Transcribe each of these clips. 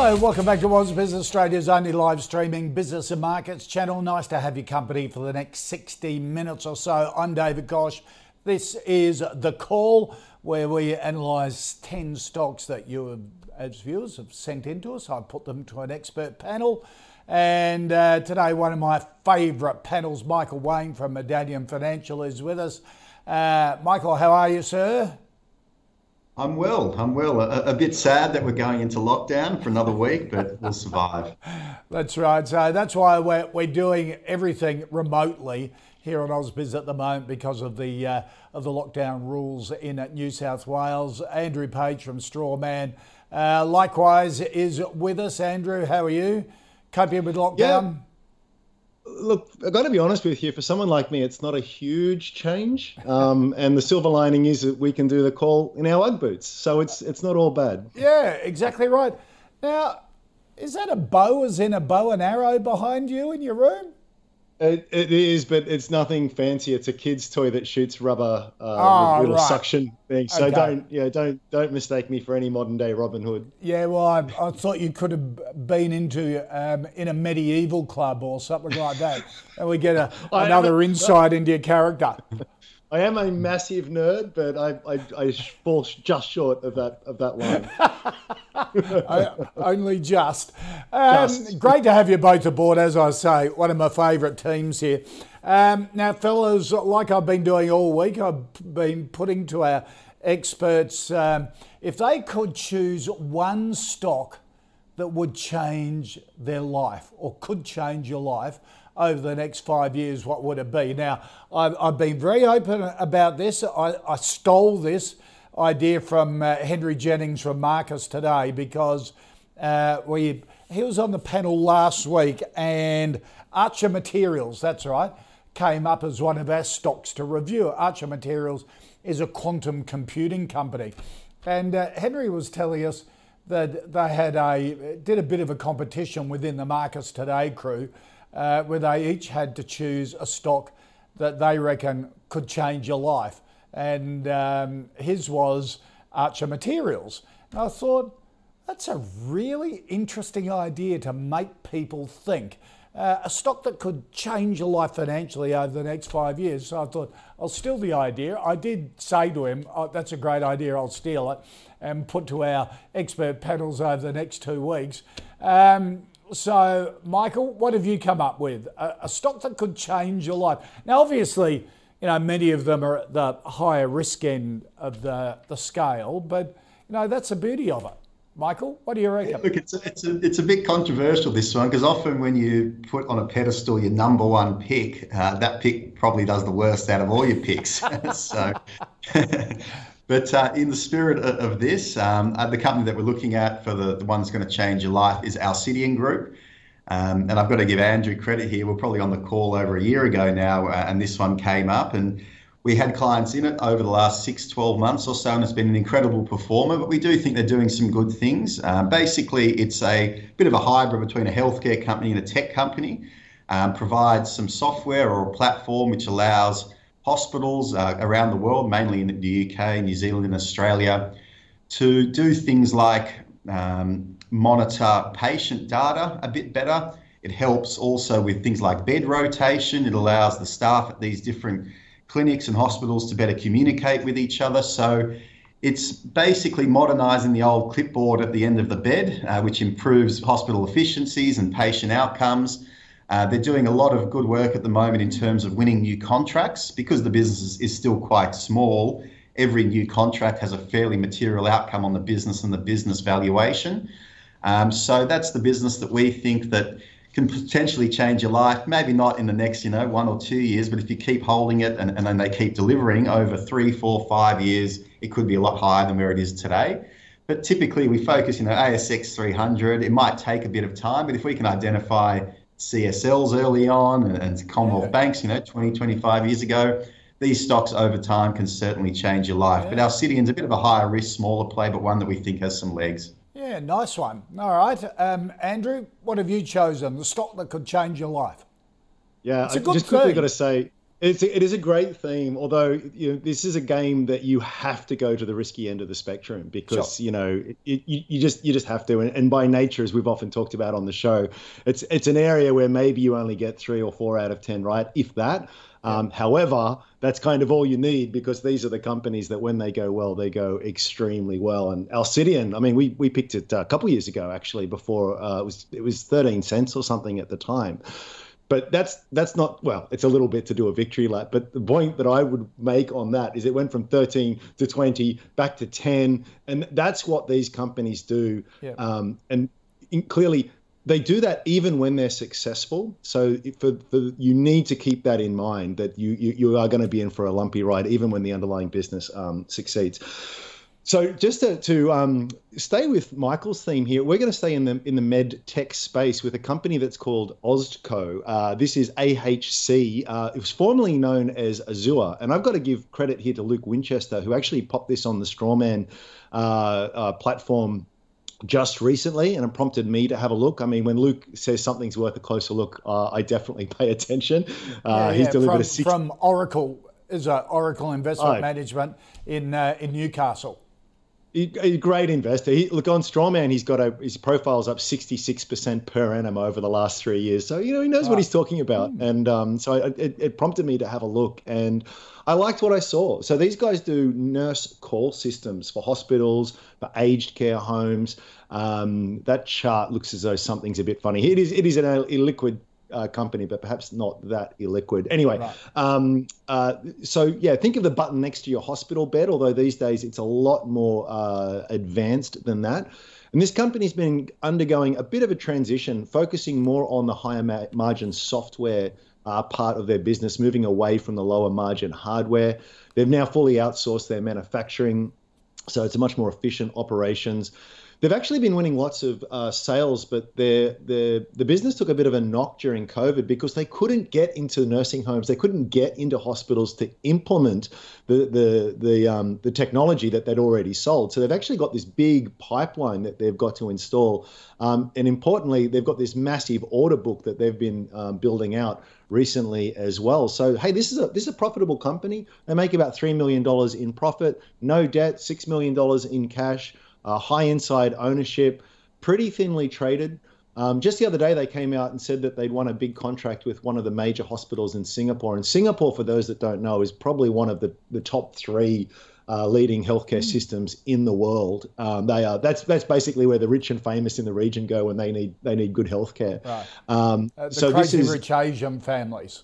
Hello, welcome back to AusBiz Australia's only live streaming business and markets channel. Nice to have your company for the next 60 minutes or so. I'm David Gosh. This is The Call, where we analyse 10 stocks that you, as viewers, have sent in to us. I put them to an expert panel. And uh, today, one of my favourite panels, Michael Wayne from Medallion Financial, is with us. Uh, Michael, how are you, sir? I'm well. I'm well. A, a, bit sad that we're going into lockdown for another week, but we'll survive. that's right. So that's why we're, we're doing everything remotely here on AusBiz at the moment because of the uh, of the lockdown rules in New South Wales. Andrew Page from Strawman, uh, likewise, is with us. Andrew, how are you? Coping with lockdown? Yeah look, I've got to be honest with you. For someone like me, it's not a huge change. Um, and the silver lining is that we can do the call in our UGG boots, so it's it's not all bad. Yeah, exactly right. Now, is that a bow, as in a bow and arrow behind you in your room? It, it is, but it's nothing fancy. It's a kid's toy that shoots rubber uh, oh, with little right. suction things. So okay. don't, yeah, don't don't mistake me for any modern day Robin Hood. Yeah, well, I, I thought you could have been into um, in a medieval club or something like that, and we get a, another insight into your character. I am a massive nerd, but I, I, I fall just short of that of that line. only just. Um, just. Great to have you both aboard, as I say. One of my favourite teams here. Um, now, fellas, like I've been doing all week, I've been putting to our experts um, if they could choose one stock that would change their life or could change your life over the next five years, what would it be? Now, I've, I've been very open about this. I, I stole this idea from uh, Henry Jennings from Marcus today because uh, we he was on the panel last week and Archer Materials, that's right, came up as one of our stocks to review. Archer Materials is a quantum computing company. And uh, Henry was telling us that they had a did a bit of a competition within the Marcus Today crew uh, where they each had to choose a stock that they reckon could change your life. And um, his was Archer Materials. And I thought, that's a really interesting idea to make people think. Uh, a stock that could change your life financially over the next five years. So I thought, I'll steal the idea. I did say to him, oh, that's a great idea, I'll steal it and put to our expert panels over the next two weeks. Um, so, Michael, what have you come up with? A, a, stock that could change your life. Now, obviously, you know, many of them are at the higher risk end of the, the scale, but, you know, that's the beauty of it. Michael, what do you reckon? Look, it's a, it's a, it's a bit controversial, this one, because often when you put on a pedestal your number one pick, uh, that pick probably does the worst out of all your picks. so, But uh, in the spirit of, of this, um, uh, the company that we're looking at for the, the one that's going to change your life is Alcidion Group. Um, and I've got to give Andrew credit here. We're probably on the call over a year ago now, uh, and this one came up. And we had clients in it over the last six, 12 months or so, and it's been an incredible performer. But we do think they're doing some good things. Um, basically, it's a bit of a hybrid between a healthcare company and a tech company. Um, provides some software or a platform which allows hospitals uh, around the world, mainly in the UK, New Zealand, and Australia, to do things like um, monitor patient data a bit better. It helps also with things like bed rotation. It allows the staff at these different clinics and hospitals to better communicate with each other. So it's basically modernising the old clipboard at the end of the bed, uh, which improves hospital efficiencies and patient outcomes. Uh, they're doing a lot of good work at the moment in terms of winning new contracts because the business is still quite small. Every new contract has a fairly material outcome on the business and the business valuation. Um, so that's the business that we think that can potentially change your life. Maybe not in the next, you know, one or two years, but if you keep holding it and, and then they keep delivering over three, four, five years, it could be a lot higher than where it is today. But typically we focus, you know, ASX 300. It might take a bit of time, but if we can identify CSLs early on and, and Commonwealth yeah. banks, you know, 20, 25 years ago, these stocks over time can certainly change your life. Yeah. But Alcidion's a bit of a higher risk, smaller play, but one that we think has some legs. Yeah, nice one. All right. Um, Andrew, what have you chosen? The stock that could change your life? Yeah, I just quickly got to say, it's it is a great theme. Although you know, this is a game that you have to go to the risky end of the spectrum because sure. you know you, you just you just have to. And, and, by nature, as we've often talked about on the show, it's it's an area where maybe you only get three or four out of ten right, if that. Um, however, that's kind of all you need because these are the companies that when they go well, they go extremely well. And Alcidion, I mean, we, we picked it a couple years ago actually. Before uh, it was it was 13 cents or something at the time. But that's that's not well. It's a little bit to do a victory lap. But the point that I would make on that is it went from 13 to 20 back to 10, and that's what these companies do. Yeah. Um, and in, clearly, they do that even when they're successful. So for, for you need to keep that in mind that you you, you are going to be in for a lumpy ride even when the underlying business um, succeeds. So just to, to um, stay with Michael's theme here, we're going to stay in the in the med tech space with a company that's called Austco. Uh, this is AHC. Uh, it was formerly known as Azure, and I've got to give credit here to Luke Winchester, who actually popped this on the Strawman uh, uh platform just recently, and it prompted me to have a look. I mean, when Luke says something's worth a closer look, uh, I definitely pay attention. Uh, yeah, he's delivered from, a six- from Oracle is a Oracle Investment oh. Management in uh, in Newcastle. A great investor. He, look on Strawman, he's got a his profile's up sixty six percent per annum over the last three years. So you know he knows what he's talking about, mm. and um, so it, it prompted me to have a look and. I liked what I saw. So these guys do nurse call systems for hospitals, for aged care homes. Um, that chart looks as though something's a bit funny. It is it is an illiquid uh, company, but perhaps not that illiquid. Anyway, right. um, uh, so yeah, think of the button next to your hospital bed. Although these days it's a lot more uh, advanced than that. And this company's been undergoing a bit of a transition, focusing more on the higher ma- margin software uh, part of their business, moving away from the lower margin hardware. They've now fully outsourced their manufacturing, so it's a much more efficient operations. They've actually been winning lots of uh, sales, but their, their, the business took a bit of a knock during COVID because they couldn't get into nursing homes. They couldn't get into hospitals to implement the, the, the, um, the technology that they'd already sold. So they've actually got this big pipeline that they've got to install. Um, and importantly, they've got this massive order book that they've been um, building out recently as well. So hey, this is a this is a profitable company. They make about three million dollars in profit, no debt, six million dollars in cash uh, high inside ownership, pretty thinly traded. Um, just the other day, they came out and said that they'd won a big contract with one of the major hospitals in Singapore. And Singapore, for those that don't know, is probably one of the, the top three uh, leading healthcare mm. systems in the world. Um, they are that's that's basically where the rich and famous in the region go when they need they need good healthcare. Right. Um, uh, the so crazy this is, rich Asian families.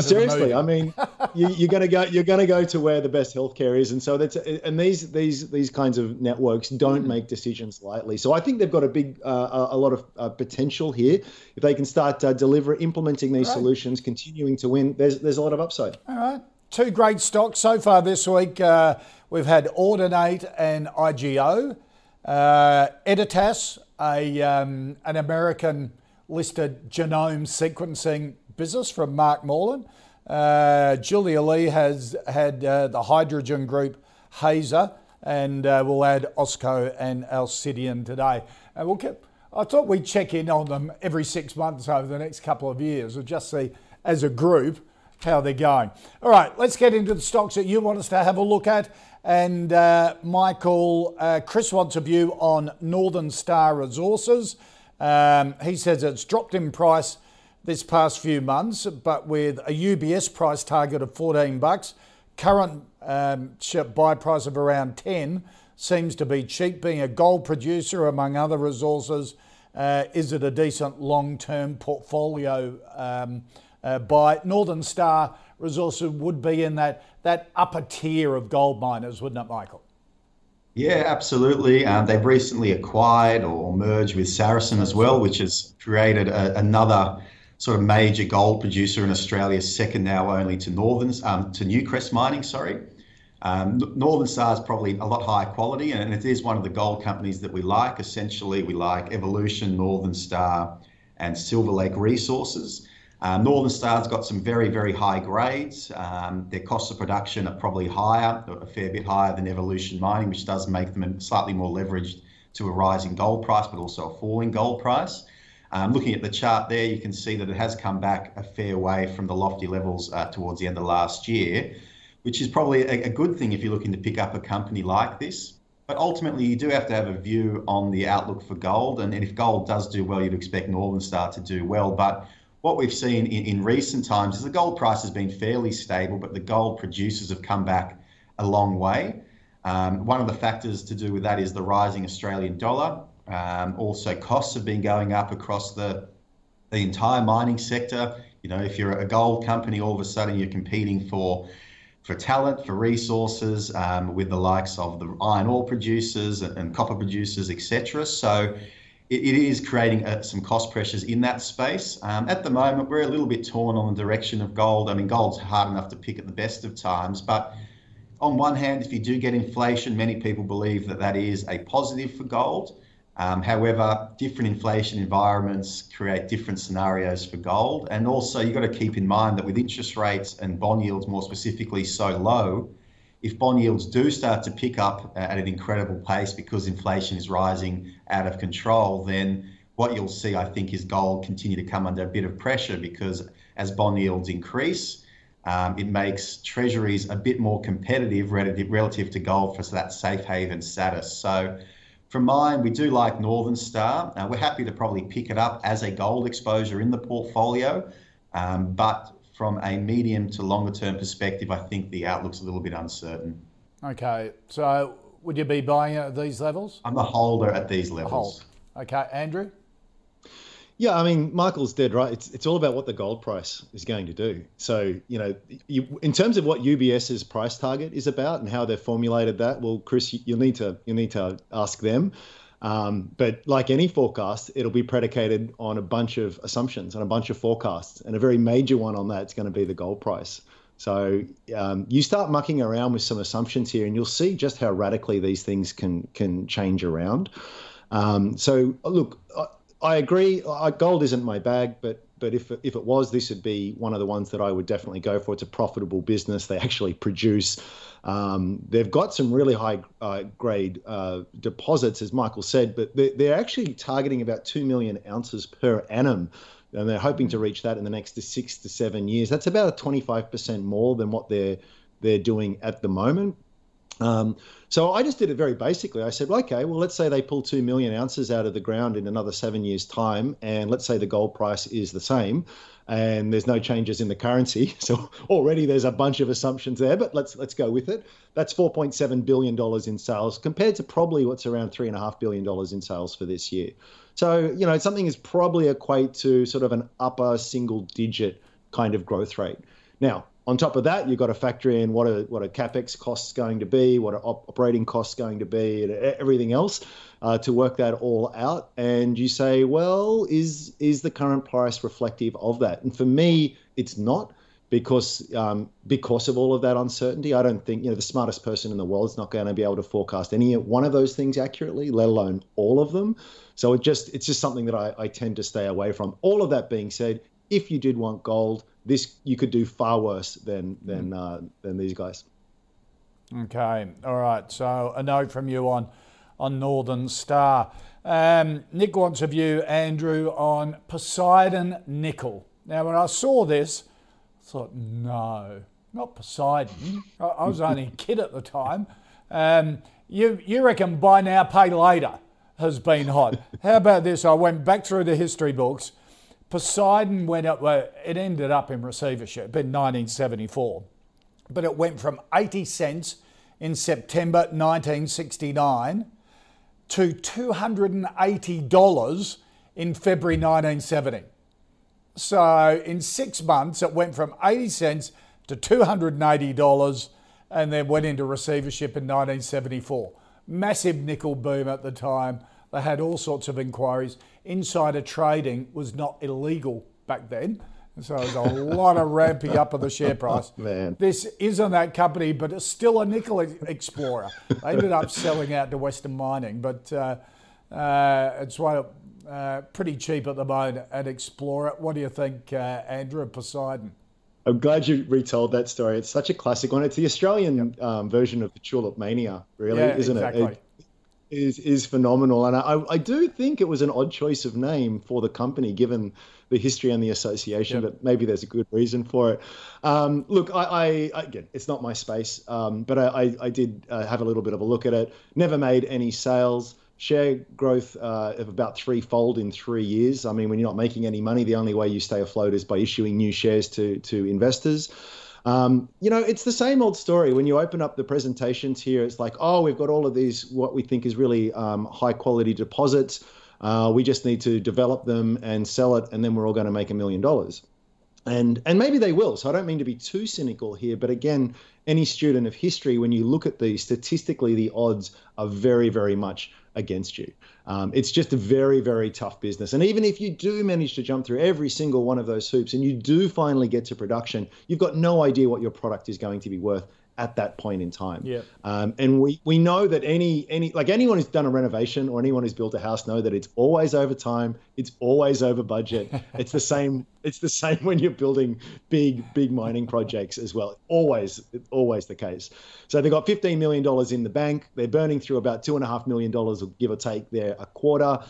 Seriously, I mean, you, are going to go. You're going to go to where the best healthcare is, and so that's and these these these kinds of networks don't make decisions lightly. So I think they've got a big uh, a lot of uh, potential here if they can start uh, delivering, implementing these right. solutions, continuing to win. There's there's a lot of upside. All right, two great stocks so far this week. Uh, we've had Audinate and IGO, uh, Editas, a um, an American listed genome sequencing business from Mark Morland. Uh, Julia Lee has had uh, the hydrogen group Hazer, and uh, we'll add Austco and Alcidion today. And we'll keep, I thought we'd check in on them every six months over the next couple of years and just see as a group how they're going. All right, let's get into the stocks that you want us to have a look at. And uh, Michael, uh, Chris wants a view on Northern Star Resources. Um, he says it's dropped in price this past few months, but with a UBS price target of 14 bucks, current um, buy price of around 10 seems to be cheap. Being a gold producer, among other resources, uh, is it a decent long-term portfolio um, uh, buy? Northern Star Resources would be in that that upper tier of gold miners, wouldn't it, Michael? Yeah, absolutely. Um, they've recently acquired or merged with Saracen as well, which has created a, another sort of major gold producer in Australia, second now only to Northern um, to Newcrest Mining. Sorry, um, Northern Star is probably a lot higher quality, and it is one of the gold companies that we like. Essentially, we like Evolution, Northern Star, and Silver Lake Resources. Um, Northern Star's got some very, very high grades. Um, their costs of production are probably higher, a fair bit higher than Evolution Mining, which does make them slightly more leveraged to a rising gold price, but also a falling gold price. Um, looking at the chart there, you can see that it has come back a fair way from the lofty levels uh, towards the end of last year, which is probably a, a good thing if you're looking to pick up a company like this. But ultimately, you do have to have a view on the outlook for gold. And, and if gold does do well, you'd expect Northern Star to do well. But what we've seen in, in recent times is the gold price has been fairly stable, but the gold producers have come back a long way. Um, one of the factors to do with that is the rising Australian dollar. Um, also, costs have been going up across the the entire mining sector. You know, if you're a gold company, all of a sudden you're competing for for talent, for resources, um, with the likes of the iron ore producers and, and copper producers, etc. So it, is creating uh, some cost pressures in that space. Um, at the moment, we're a little bit torn on the direction of gold. I mean, gold's hard enough to pick at the best of times, but on one hand, if you do get inflation, many people believe that that is a positive for gold. Um, however, different inflation environments create different scenarios for gold. And also, you've got to keep in mind that with interest rates and bond yields more specifically so low, if bond yields do start to pick up at an incredible pace because inflation is rising out of control, then what you'll see, I think, is gold continue to come under a bit of pressure because as bond yields increase, um, it makes treasuries a bit more competitive relative, relative to gold for that safe haven status. So, from mine, we do like Northern Star. Uh, we're happy to probably pick it up as a gold exposure in the portfolio, um, but from a medium to longer term perspective, I think the outlook's a little bit uncertain. Okay, so would you be buying at these levels? I'm a holder at these levels. Hold. Okay, Andrew? Yeah, I mean, Michael's dead right. It's it's all about what the gold price is going to do. So, you know, you, in terms of what UBS's price target is about and how they've formulated that, well, Chris, you, will need to you need to ask them. Um, but like any forecast, it'll be predicated on a bunch of assumptions and a bunch of forecasts. And a very major one on that is going to be the gold price. So um, you start mucking around with some assumptions here, and you'll see just how radically these things can can change around. Um, so look, I, agree. Gold isn't my bag, but but if if it was, this would be one of the ones that I would definitely go for. It's a profitable business. They actually produce. Um, they've got some really high uh, grade uh, deposits, as Michael said, but they're, they're actually targeting about two million ounces per annum. And they're hoping to reach that in the next six to seven years. That's about 25% more than what they're they're doing at the moment. Um, so I just did it very basically. I said, okay, well, let's say they pull 2 million ounces out of the ground in another seven years' time, and let's say the gold price is the same and there's no changes in the currency. So already there's a bunch of assumptions there, but let's let's go with it. That's 4.7 billion dollars in sales compared to probably what's around three and a half billion dollars in sales for this year. So you know something is probably equate to sort of an upper single digit kind of growth rate. Now on top of that, you've got to factor in what a what a capex costs going to be, what are operating costs going to be, and everything else uh, to work that all out. And you say, well, is is the current price reflective of that? And for me, it's not because um, because of all of that uncertainty. I don't think you know the smartest person in the world is not going to be able to forecast any one of those things accurately, let alone all of them. So it just it's just something that I, I tend to stay away from. All of that being said, if you did want gold this you could do far worse than than mm. uh, than these guys. Okay, all right. So a note from you on on Northern Star. Um, Nick wants a view, Andrew, on Poseidon Nickel. Now, when I saw this, I thought, no, not Poseidon. I, I was only a kid at the time. Um, you, you reckon buy now, pay later has been hot. How about this? I went back through the history books Poseidon went up, it ended up in receivership in 1974, but it went from 80 cents in September 1969 to $280 in February 1970. So in six months, it went from 80 cents to $280 and then went into receivership in 1974. massive nickel boom at the time. They had all sorts of inquiries. Insider trading was not illegal back then. So there's a lot of ramping up of the share price. Oh, man. This isn't that company, but it's still a nickel explorer. They ended up selling out to Western Mining, but uh, uh, it's one uh, pretty cheap at the moment at Explorer. What do you think, uh, Andrew Poseidon? I'm glad you retold that story. It's such a classic one. It's the Australian yep. um, version of the Tulip Mania, really, yeah, isn't exactly. it? Is is phenomenal, and I, I do think it was an odd choice of name for the company, given the history and the association. Yep. But maybe there's a good reason for it. Um, look, I, I, again, it's not my space, um, but I, I did uh, have a little bit of a look at it. Never made any sales share growth uh, of about threefold in three years. I mean, when you're not making any money, the only way you stay afloat is by issuing new shares to to investors. Um, you know, it's the same old story. When you open up the presentations here, it's like, oh, we've got all of these what we think is really um, high quality deposits. Uh, we just need to develop them and sell it, and then we're all going to make a million dollars. And and maybe they will. So I don't mean to be too cynical here, but again, any student of history, when you look at these statistically, the odds are very, very much against you. Um, it's just a very, very tough business. And even if you do manage to jump through every single one of those hoops and you do finally get to production, you've got no idea what your product is going to be worth at that point in time. Yeah. Um, and we we know that any any like anyone who's done a renovation or anyone who's built a house know that it's always over time, it's always over budget. it's the same it's the same when you're building big big mining projects as well. Always always the case. So they've got 15 million dollars in the bank. They're burning through about two and a half million dollars, give or take, there a quarter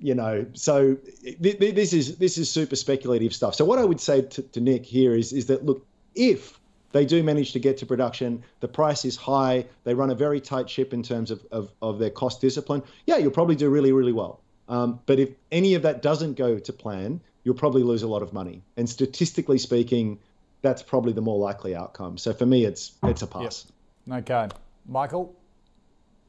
you know so th- th- this is this is super speculative stuff so what i would say to, to nick here is is that look if they do manage to get to production. The price is high. They run a very tight ship in terms of, of, of their cost discipline. Yeah, you'll probably do really, really well. Um, but if any of that doesn't go to plan, you'll probably lose a lot of money. And statistically speaking, that's probably the more likely outcome. So for me, it's it's a pass. Yep. Okay, Michael.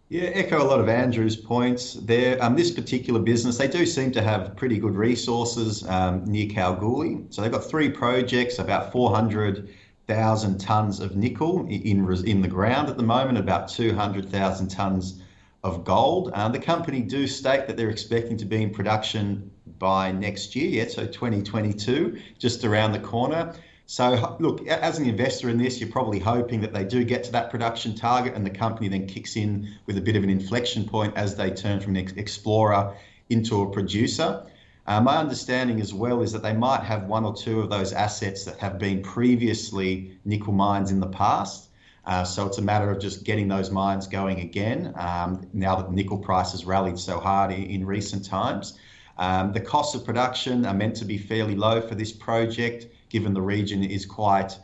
Yeah, echo a lot of Andrew's points there. Um, this particular business, they do seem to have pretty good resources um, near Kalgoorlie. So they've got three projects, about 400 thousand tons of nickel in in the ground at the moment, about two hundred thousand tons of gold. Uh, the company do state that they're expecting to be in production by next year, yeah, so 2022, just around the corner. So, look, as an investor in this, you're probably hoping that they do get to that production target and the company then kicks in with a bit of an inflection point as they turn from an explorer into a producer. Uh, my understanding as well is that they might have one or two of those assets that have been previously nickel mines in the past. Uh, so it's a matter of just getting those mines going again um, now that nickel price has rallied so hard in, in recent times. Um, the costs of production are meant to be fairly low for this project, given the region is quite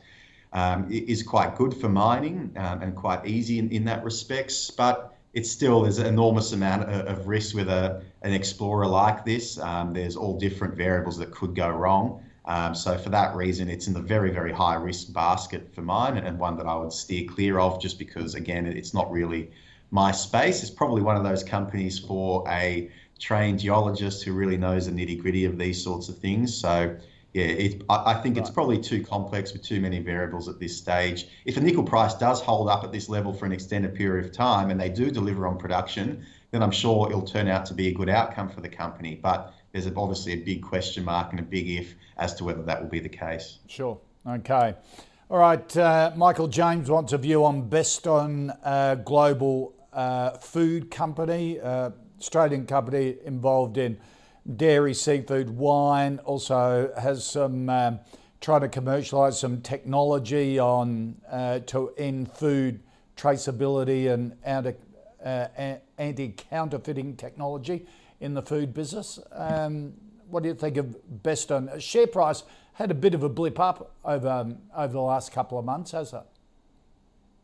um, is quite good for mining um, and quite easy in, in that respects. But it's still there's an enormous amount of, of risk with a an explorer like this. Um, there's all different variables that could go wrong. Um, so for that reason, it's in the very very high risk basket for mine, and one that I would steer clear of, just because again, it's not really my space. It's probably one of those companies for a trained geologist who really knows the nitty gritty of these sorts of things. So yeah, it, I, I, think right. it's probably too complex with too many variables at this stage. If the nickel price does hold up at this level for an extended period of time and they do deliver on production, then I'm sure it'll turn out to be a good outcome for the company. But there's obviously a big question mark and a big if as to whether that will be the case. Sure. Okay. All right. Uh, Michael James wants a view on Beston uh, Global uh, Food Company, uh, Australian company involved in dairy, seafood, wine. Also has some um, trying to commercialise some technology on uh, to end food traceability and uh, anti-counterfeiting technology in the food business. Um, what do you think of Beston? Share price had a bit of a blip up over um, over the last couple of months, has it?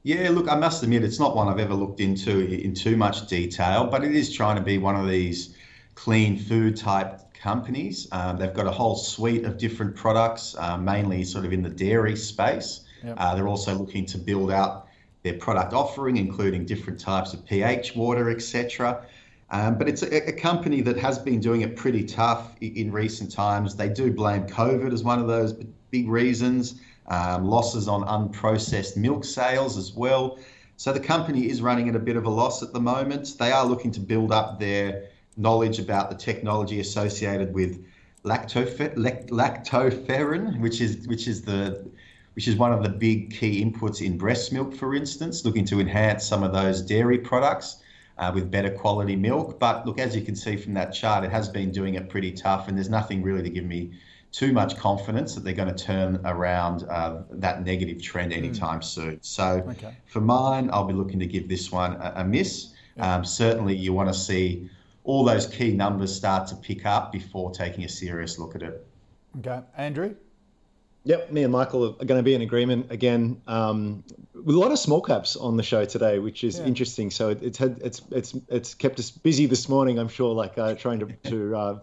Yeah, look, I must admit it's not one I've ever looked into in too much detail, but it is trying to be one of these clean food type companies. Um, they've got a whole suite of different products, uh, mainly sort of in the dairy space. Yep. Uh, they're also looking to build out their product offering, including different types of pH water, etc. Um, but it's a, a, company that has been doing it pretty tough in, in, recent times. They do blame COVID as one of those big reasons. Um, losses on unprocessed milk sales as well. So the company is running at a bit of a loss at the moment. They are looking to build up their knowledge about the technology associated with lactofer- lactoferrin, which is which is the which is one of the big key inputs in breast milk, for instance, looking to enhance some of those dairy products uh, with better quality milk. But look, as you can see from that chart, it has been doing it pretty tough, and there's nothing really to give me too much confidence that they're going to turn around uh, that negative trend hmm. anytime mm. soon. So okay. for mine, I'll be looking to give this one a, a miss. Yeah. Um, certainly, you want to see all those key numbers start to pick up before taking a serious look at it. Okay, Andrew. Yep, me and Michael are going to be in agreement again. Um, with a lot of small caps on the show today, which is yeah. interesting. So it, it's had it's it's it's kept us busy this morning. I'm sure, like uh, trying to to uh,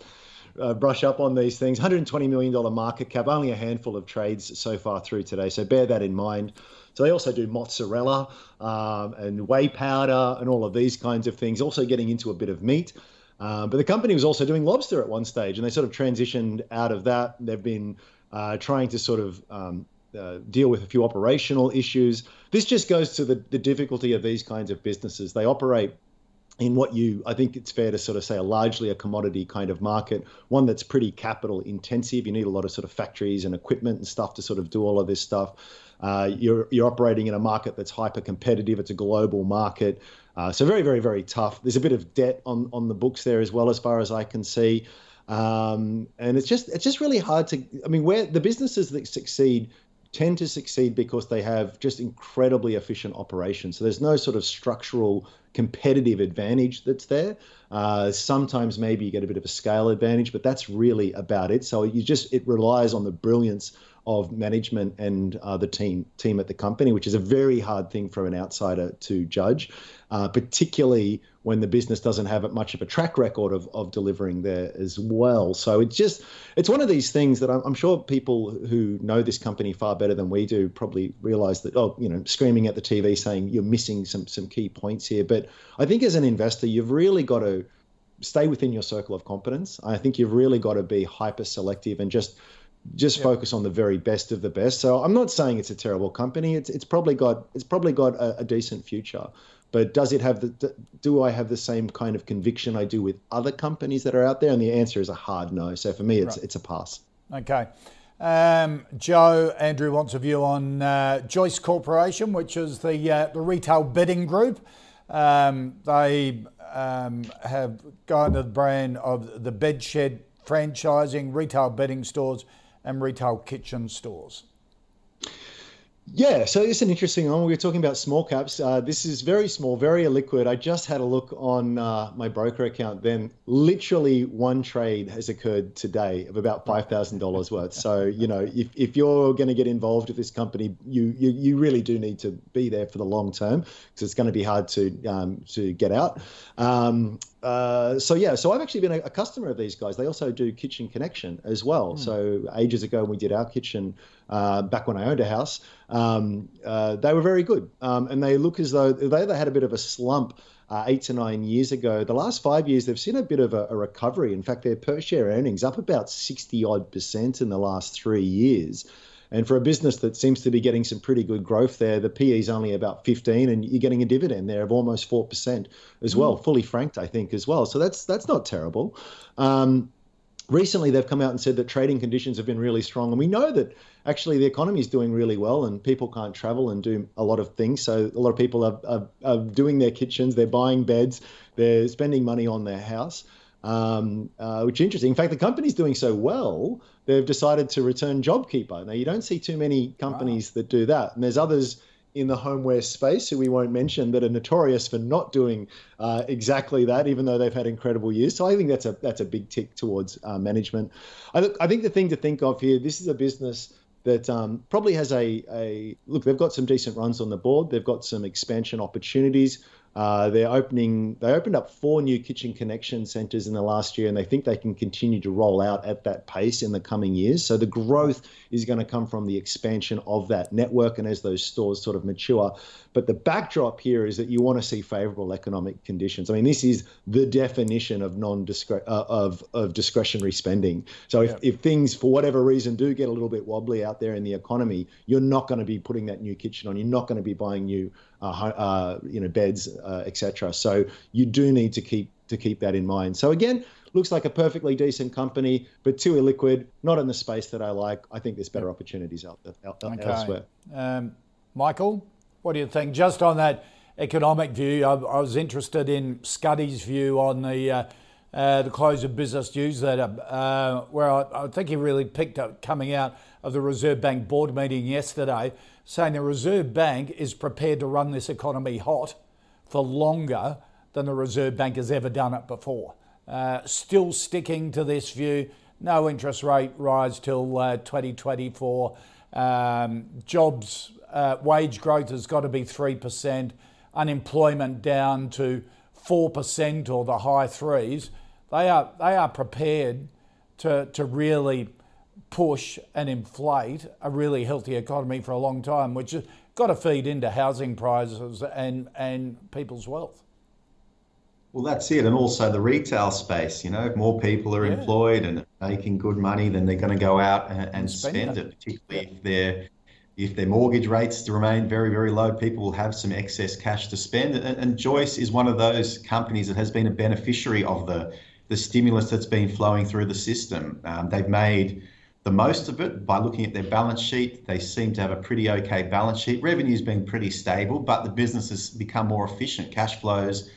uh, brush up on these things. 120 million dollar market cap, only a handful of trades so far through today. So bear that in mind. So they also do mozzarella um, and whey powder and all of these kinds of things. Also getting into a bit of meat. Um, but the company was also doing lobster at one stage, and they sort of transitioned out of that. They've been uh, trying to sort of um, uh, deal with a few operational issues. This just goes to the, the difficulty of these kinds of businesses. They operate in what you, I think it's fair to sort of say, a largely a commodity kind of market, one that's pretty capital intensive. You need a lot of sort of factories and equipment and stuff to sort of do all of this stuff. Uh, you're you're operating in a market that's hyper competitive. It's a global market, uh, so very very very tough. There's a bit of debt on on the books there as well, as far as I can see. Um, and it's just it's just really hard to. I mean, where the businesses that succeed tend to succeed because they have just incredibly efficient operations. So there's no sort of structural competitive advantage that's there. Uh, sometimes maybe you get a bit of a scale advantage, but that's really about it. So you just it relies on the brilliance of management and uh, the team team at the company, which is a very hard thing for an outsider to judge, uh, particularly when the business doesn't have much of a track record of, of delivering there as well. So it's just it's one of these things that I'm, I'm sure people who know this company far better than we do probably realize that oh you know screaming at the TV saying you're missing some some key points here. But I think as an investor, you've really got to stay within your circle of competence. I think you've really got to be hyper selective and just just focus on the very best of the best. So I'm not saying it's a terrible company. It's it's probably got it's probably got a, a, decent future. But does it have the do I have the same kind of conviction I do with other companies that are out there? And the answer is a hard no. So for me, it's right. it's a pass. Okay. Um, Joe Andrew wants a view on uh, Joyce Corporation, which is the uh, the retail bidding group. Um, they um, have gone to the brand of the Bedshed franchising, retail bidding stores, and retail kitchen stores? Yeah, so it's an interesting one. We were talking about small caps. Uh, this is very small, very illiquid. I just had a look on uh, my broker account. Then, literally, one trade has occurred today of about five thousand dollars worth. So, you know, if, if you're going to get involved with this company, you, you you really do need to be there for the long term because it's going to be hard to um, to get out. Um, uh, so yeah, so I've actually been a, a, customer of these guys. They also do Kitchen Connection as well. Mm. So ages ago, when we did our kitchen uh, back when I owned a house, um, uh, they were very good, um, and they look as though they, they had a bit of a slump. Uh, eight to nine years ago. The last five years, they've seen a bit of a, a recovery. In fact, their per share earnings up about 60 odd percent in the last three years. And for a business that seems to be getting some pretty good growth there, the PE is only about 15, and you're getting a dividend there of almost four percent as well, mm. fully franked, I think, as well. So that's that's not terrible. Um, recently, they've come out and said that trading conditions have been really strong, and we know that actually the economy is doing really well, and people can't travel and do a lot of things. So a lot of people are, are, are doing their kitchens, they're buying beds, they're spending money on their house um, uh, which is interesting. In fact, the company's doing so well, they've decided to return JobKeeper. Now, you don't see too many companies wow. that do that. And there's others in the homeware space who we won't mention that are notorious for not doing uh, exactly that, even though they've had incredible years. So I think that's a that's a big tick towards uh, management. I, I think the thing to think of here, this is a business that um, probably has a, a look. They've got some decent runs on the board. They've got some expansion opportunities. Uh, they're opening. They opened up four new kitchen connection centres in the last year, and they think they can continue to roll out at that pace in the coming years. So the growth is going to come from the expansion of that network, and as those stores sort of mature. But the backdrop here is that you want to see favourable economic conditions. I mean, this is the definition of non uh, of of discretionary spending. So if, yeah. if things for whatever reason do get a little bit wobbly out there in the economy, you're not going to be putting that new kitchen on. You're not going to be buying new uh, uh, you know beds, uh, etc. So you do need to keep to keep that in mind. So again, looks like a perfectly decent company, but too illiquid, not in the space that I like. I think there's better opportunities out, out okay. elsewhere. Um, Michael, what do you think? Just on that economic view, I, I was interested in Scuddy's view on the uh, uh, the close of business newsletter, uh, where I, I, think he really picked up coming out of the Reserve Bank board meeting yesterday saying the Reserve Bank is prepared to run this economy hot for longer than the Reserve Bank has ever done it before. Uh, still sticking to this view, no interest rate rise till uh, 2024. Um, jobs, uh, wage growth has got to be 3%, unemployment down to 4% or the high threes. They are, they are prepared to, to really push and inflate a really healthy economy for a long time, which has got to feed into housing prices and, and people's wealth. Well, that's it. And also the retail space, you know, if more people are yeah. employed and making good money, then they're going to go out and, and spend, spend, it, particularly yeah. if their if their mortgage rates remain very, very low, people will have some excess cash to spend. And, and Joyce is one of those companies that has been a beneficiary of the, the stimulus that's been flowing through the system. Um, they've made the most of it by looking at their balance sheet. They seem to have a pretty okay balance sheet. Revenue's been pretty stable, but the business has become more efficient. Cash flows,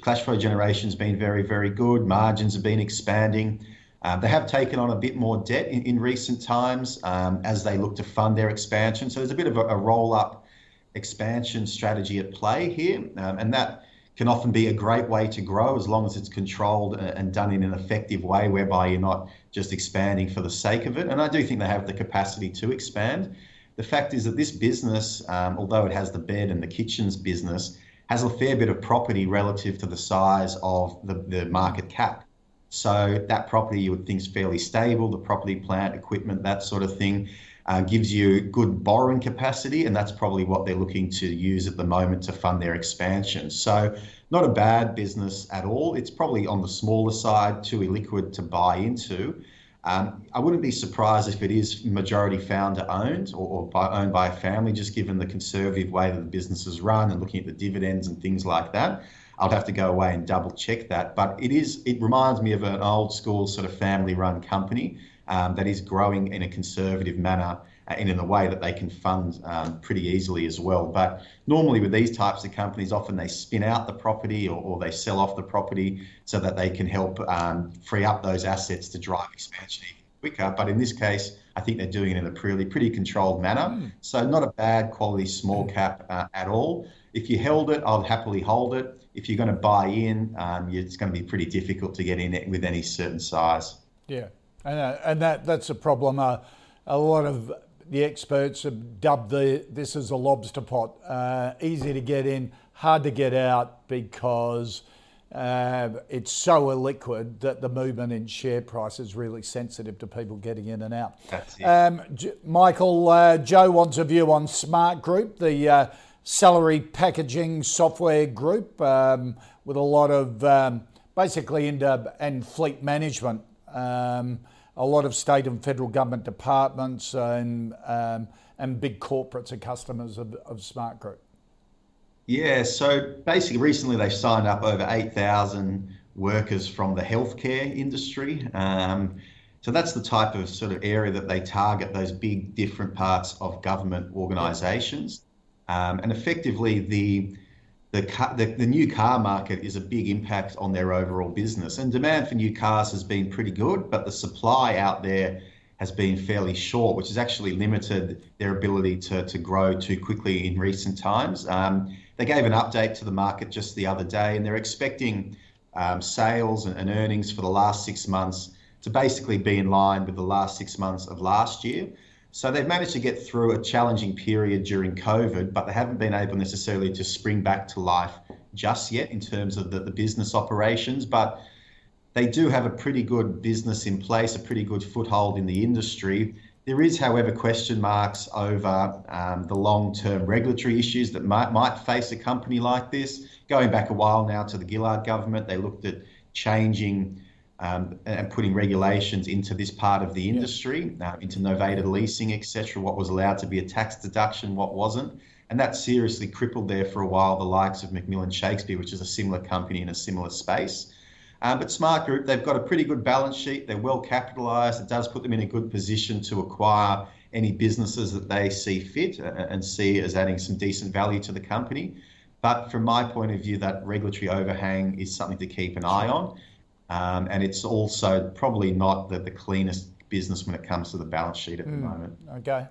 cash flow generation's been very, very good. Margins have been expanding. Uh, they have taken on a bit more debt in, in recent times um, as they look to fund their expansion. So there's a bit of a, a roll up expansion strategy at play here, um, and that can often be a great way to grow as long as it's controlled and done in an effective way whereby you're not just expanding for the sake of it. And I do think they have the capacity to expand. The fact is that this business, um, although it has the bed and the kitchens business, has a fair bit of property relative to the size of the, the market cap. So that property you would think is fairly stable, the property, plant, equipment, that sort of thing. Uh, gives you good borrowing capacity, and that's probably what they're looking to use at the moment to fund their expansion. So, not a bad business at all. It's probably on the smaller side, too illiquid to buy into. Um, I wouldn't be surprised if it is majority founder owned or, or by, owned by a family, just given the conservative way that the business is run and looking at the dividends and things like that. I'll have to go away and double check that. But it is it reminds me of an old school sort of family run company um, that is growing in a conservative manner uh, and in a way that they can fund um, pretty easily as well. But normally with these types of companies, often they spin out the property or, or they sell off the property so that they can help um, free up those assets to drive expansion even quicker. But in this case, I think they're doing it in a pretty pretty controlled manner. Mm. So not a bad quality small cap uh, at all. If you held it, I'll happily hold it. If you're going to buy in, um, it's going to be pretty difficult to get in it with any certain size. Yeah, and, uh, and that that's a problem. Uh, a lot of the experts have dubbed the this as a lobster pot. Uh, easy to get in, hard to get out because uh, it's so illiquid that the movement in share price is really sensitive to people getting in and out. Um, J- Michael, uh, Joe wants a view on Smart Group, the uh, salary packaging software group um, with a lot of um, basically into and fleet management. Um, a lot of state and federal government departments and um, and big corporates are customers of, of Smartgroup. Yeah, so basically, recently they've signed up over 8,000 workers from the healthcare industry. Um, so that's the type of sort of area that they target, those big different parts of government organisations. Um, and effectively, the the, car, the, the new car market is a big impact on their overall business. And demand for new cars has been pretty good, but the supply out there has been fairly short, which has actually limited their ability to, to grow too quickly in recent times. Um, they gave an update to the market just the other day, and they're expecting um, sales and, and earnings for the last six months to basically be in line with the last six months of last year. So they've managed to get through a challenging period during COVID, but they haven't been able necessarily to spring back to life just yet in terms of the, the business operations, but they do have a pretty good business in place, a pretty good foothold in the industry. There is, however, question marks over um, the long term regulatory issues that might, might face a company like this. Going back a while now to the Gillard government, they looked at changing um, and putting regulations into this part of the industry, uh, into novated leasing, etc. What was allowed to be a tax deduction, what wasn't. And that seriously crippled there for a while the likes of McMillan Shakespeare, which is a similar company in a similar space. Um, but Smartgroup, they've got a pretty good balance sheet. They're well capitalised. It does put them in a good position to acquire any businesses that they see fit uh, and see as adding some decent value to the company. But from my point of view, that regulatory overhang is something to keep an eye on. Um, and it's also probably not the, the cleanest business when it comes to the balance sheet at mm, the hmm. moment. Okay.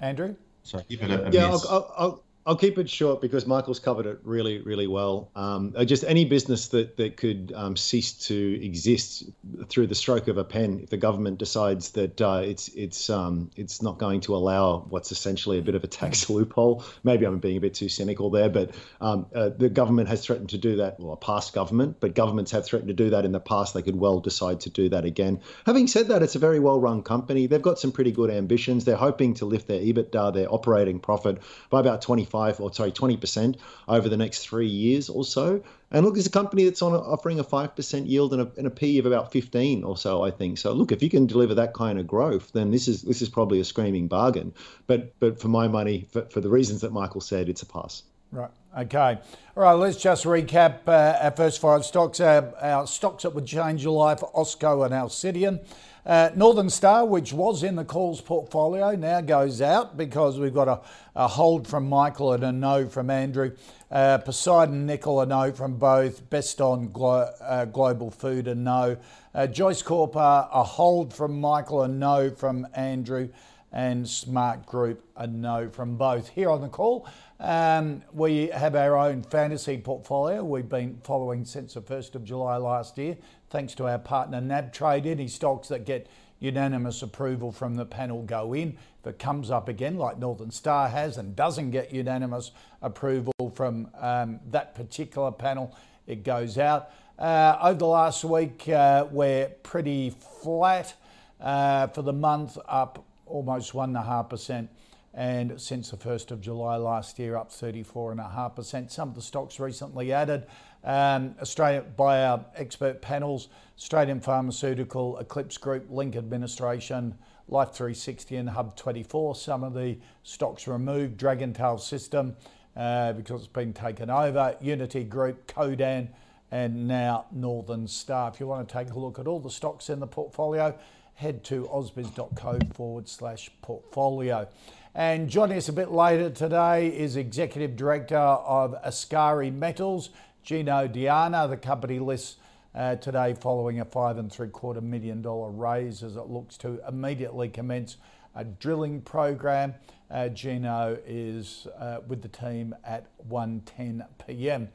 Andrew? So give it a, a yeah, I'll, I'll, I'll keep it short because Michael's covered it really, really well. Um, uh, just any business that that could um, cease to exist through the stroke of a pen, if the government decides that uh, it's it's um, it's not going to allow what's essentially a bit of a tax loophole. Maybe I'm being a bit too cynical there, but um, uh, the government has threatened to do that. Well, a past government, but governments have threatened to do that in the past. They could well decide to do that again. Having said that, it's a very well-run company. They've got some pretty good ambitions. They're hoping to lift their EBITDA, their operating profit, by about 20 25 or sorry 20% over the next three years or so. And look, it's a company that's on offering a 5% yield and a, and a P of about 15 or so, I think. So look, if you can deliver that kind of growth, then this is this is probably a screaming bargain. But but for my money, for, for the reasons that Michael said, it's a pass. Right. Okay. All right. Let's just recap uh, our first five stocks. Our, our stocks that would change your life: Austco and Alcidion. Uh, Northern Star, which was in the calls portfolio, now goes out because we've got a, a hold from Michael and a no from Andrew. Uh, Poseidon Nickel, a no from both. Beston Glo- uh, Global Food, a no. Uh, Joyce Corp, a hold from Michael, a no from Andrew. And Smart Group, a no from both. Here on the call, um, we have our own fantasy portfolio we've been following since the 1st of July last year thanks to our partner NAB Trade, Any stocks that get unanimous approval from the panel go in. If it comes up again, like Northern Star has, and doesn't get unanimous approval from um, that particular panel, it goes out. Uh, over the last week, uh, we're pretty flat uh, for the month, up almost 1.5%. And since the 1st of July last year, up 34.5%. Some of the stocks recently added um, Australia by our expert panels, Australian Pharmaceutical, Eclipx Group, Link Administration, Life 360 and Hub 24. Some of the stocks removed, Dragontail System uh, because it's been taken over, Unity Group, Codan, and now Northern Star. If you want to take a look at all the stocks in the portfolio, head to ausbiz.co forward slash portfolio. And joining us a bit later today is Executive Director of Askari Metals, Gino D'Anna, the company lists uh, today following a five and three quarter million dollar raise as it looks to immediately commence a drilling program. Uh, Gino is uh, with the team at 1:10 p.m.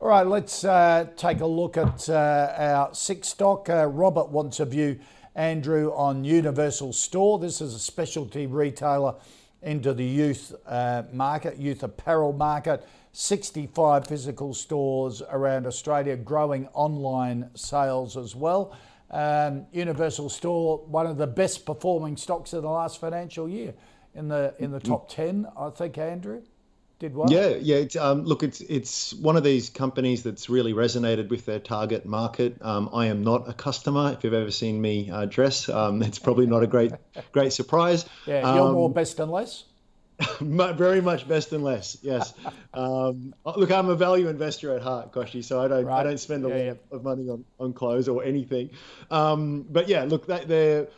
All right, let's uh, take a look at uh, our six stock. Uh, Robert wants a view, Andrew, on Universal Store. This is a specialty retailer into the youth market, youth apparel market. 65 physical stores around Australia, growing online sales as well. Um, Universal Store, one of the best performing stocks in the last financial year, in the in the top ten, I think. Andrew did well. Yeah, yeah. It's, um, look, it's it's one of these companies that's really resonated with their target market. Um, I am not a customer. If you've ever seen me uh, dress, um, it's probably not a great great surprise. Yeah, you're more um, best and less. Very much best and less. Yes. Um, look, I'm a value investor at heart, Koshi, so I don't right. I don't spend a yeah, lot yeah. of money on, on clothes or anything. Um, but yeah, look, they're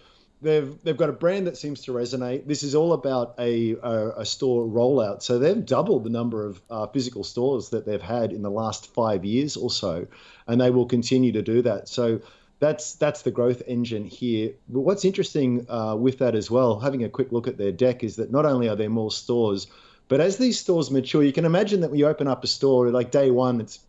they've they've got a brand that seems to resonate. This is all about a a, a store rollout. So they've doubled the number of uh, physical stores that they've had in the last five years or so, and they will continue to do that. So that's that's the growth engine here. But what's interesting uh, with that as well, having a quick look at their deck, is that not only are there more stores, but as these stores mature, you can imagine that when you open up a store, like day one, it's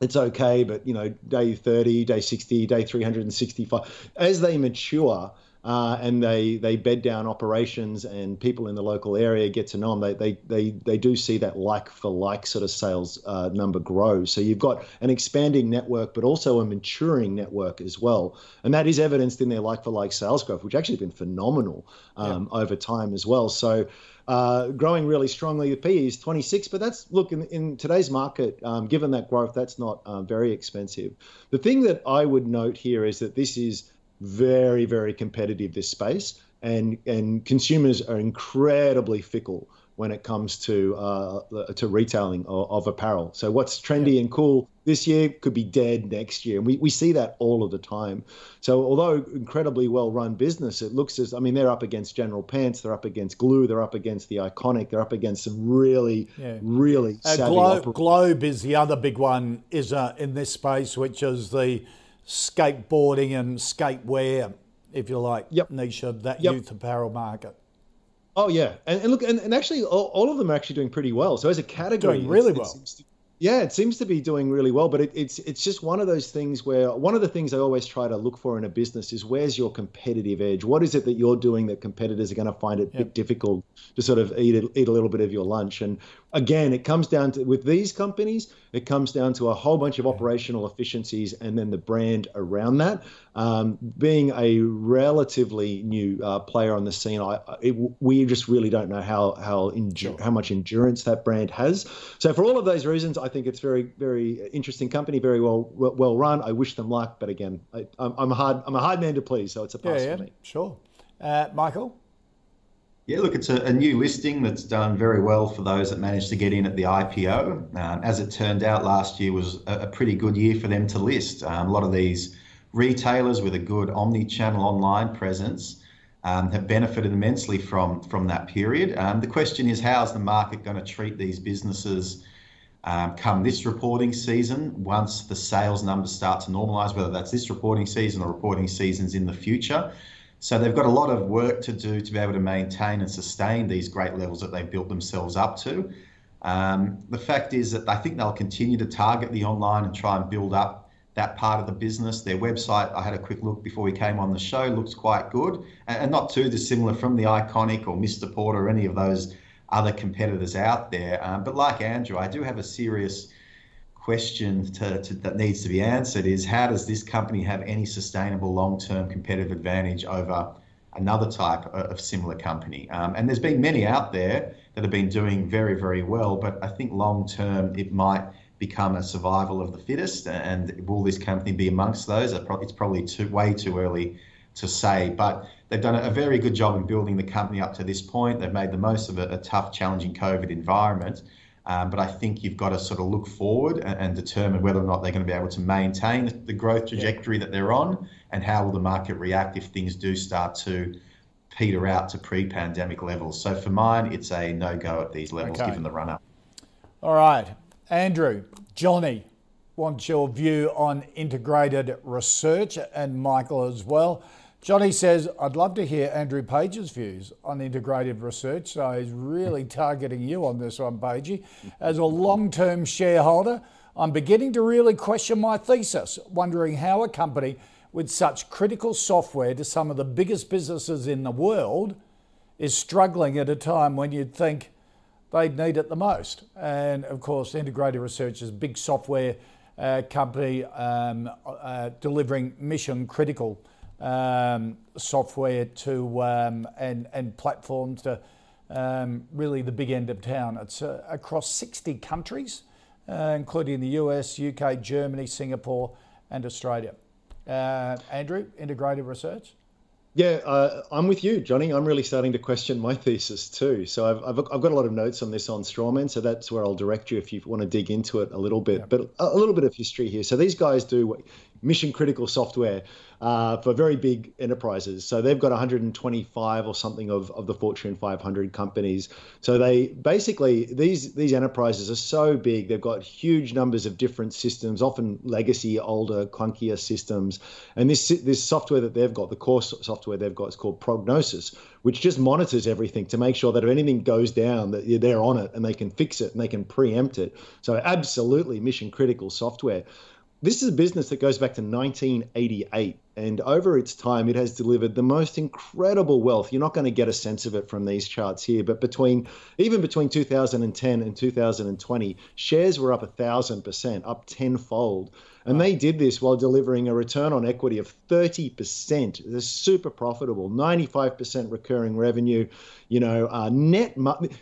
it's okay, but you know, day 30, day 60, day 365, as they mature, uh, and they they bed down operations and people in the local area get to know them, they they they, they do see that like for like sort of sales uh, number grow. So you've got an expanding network, but also a maturing network as well, and that is evidenced in their like for like sales growth, which actually has been phenomenal um, yeah. over time as well. So. Uh, growing really strongly. The PE is 26, but that's look in, in today's market, um, given that growth, that's not uh, very expensive. The thing that I would note here is that this is very, very competitive, this space, and, and consumers are incredibly fickle when it comes to uh, to retailing of, of, apparel. So what's trendy yeah. and cool this year could be dead next year, and we, we see that all of the time. So although incredibly well run business, it looks as I mean they're up against General Pants, they're up against Glue, they're up against the Iconic, they're up against some really yeah. really uh, Globe, Globe is the other big one is uh, in this space, which is the skateboarding and skatewear, if you like, yep. niche of that yep. youth apparel market. Oh yeah, and, and look, and, and actually, all, all, of them are actually doing pretty well. So as a category, doing really well. To, yeah, it seems to be doing really well, but it, it's it's just one of those things where one of the things I always try to look for in a business is where's your competitive edge? What is it that you're doing that competitors are going to find it yep. bit difficult to sort of eat eat a little bit of your lunch? And again, it comes down to with these companies, it comes down to a whole bunch of operational efficiencies and then the brand around that. Um, being a relatively new uh, player on the scene, I, it, we just really don't know how how endu- how much endurance that brand has. So for all of those reasons, I think it's very very interesting company, very well well run. I wish them luck, but again, I, am a hard I'm a hard man to please, so it's a pass yeah, yeah, for me. Sure, uh, Michael. Yeah, look, it's a, a, new listing that's done very well for those that managed to get in at the IPO. Um, as it turned out, last year was a, a, pretty good year for them to list. Um, a lot of these retailers with a good omni-channel online presence um, have benefited immensely from from that period. Um, the question is, how is the market going to treat these businesses um, come this reporting season? Once the sales numbers start to normalise, whether that's this reporting season or reporting seasons in the future. So they've got a lot of work to do to be able to maintain and sustain these great levels that they've built themselves up to. Um, the fact is that I think they'll continue to target the online and try and build up that part of the business. Their website, I had a quick look before we came on the show, looks quite good and not too dissimilar from the Iconic or Mr. Porter or any of those other competitors out there. Um, but like Andrew, I do have a serious question to, to, that needs to be answered is how does this company have any sustainable long-term competitive advantage over another type of similar company? Um, and there's been many out there that have been doing very, very well, but I think long-term it might – become a survival of the fittest, and will this company be amongst those? It's probably too, way too early to say, but they've done a very good job in building the company up to this point. They've made the most of a, a tough, challenging COVID environment. Um, but I think you've got to sort of look forward and, and, determine whether or not they're going to be able to maintain the growth trajectory yeah. that they're on, and how will the market react if things do start to peter out to pre-pandemic levels. So for mine, it's a no-go at these levels, okay. given the run-up. All right, Andrew, Johnny wants your view on integrated research and Michael as well. Johnny says, I'd love to hear Andrew Page's views on integrated research. So he's really targeting you on this one, Pagey. As a long term shareholder, I'm beginning to really question my thesis, wondering how a company with such critical software to some of the biggest businesses in the world is struggling at a time when you'd think they'd need it the most. And of course, Integrated Research is a big software uh, company um, uh, delivering mission critical um, software to um, and, and platforms to um, really the big end of town. It's uh, across 60 countries, uh, including the US, UK, Germany, Singapore, and Australia. Uh, Andrew, Integrated Research? Yeah, uh, I'm with you, Johnny. I'm really starting to question my thesis too. So I've, I've, I've, got a lot of notes on this on Strawman, so that's where I'll direct you if you want to dig into it a little bit. Yeah. But a, a, little bit of history here. So these guys do mission critical software uh, for very big enterprises. So they've got 125 or something of, of the Fortune 500 companies. So they basically these these enterprises are so big. They've got huge numbers of different systems, often legacy, older, clunkier systems. And this this software that they've got, the core software they've got, is called Prognosis, which just monitors everything to make sure that if anything goes down, that they're on it and they can fix it and they can preempt it. So absolutely mission critical software this is a business that goes back to 1988. And over its time, it has delivered the most incredible wealth. You're not going to get a sense of it from these charts here, but between even between 2010 and 2020, shares were up a thousand percent, up tenfold. And they did this while delivering a return on equity of 30%. They're super profitable, 95% recurring revenue. You know, uh, net.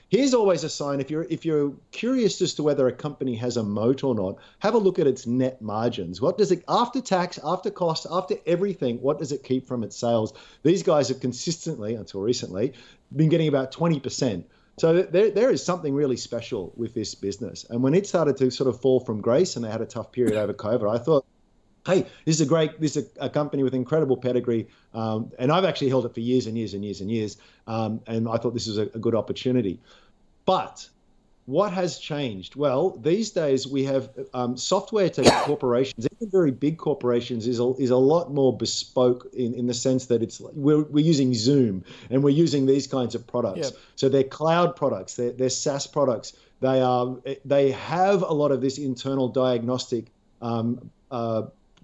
Here's always a sign if you're if you're curious as to whether a company has a moat or not. Have a look at its net margins. What does it after tax, after cost, after everything? What does it keep from its sales? These guys have consistently, until recently, been getting about 20%. So there, there is something really special with this business. And when it started to sort of fall from grace and they had a tough period over COVID, I thought, hey, this is a great, this is a, a company with incredible pedigree. Um, and I've actually held it for years and years and years and years. Um, and I thought this was a, a good opportunity. But what has changed? Well, these days we have um, software to corporations, even very big corporations, is a, is a lot more bespoke in, in the sense that it's we're, we're using Zoom and we're using these kinds of products. Yep. So they're cloud products, they're, they're SaaS products. They are they have a lot of this internal diagnostic um, uh,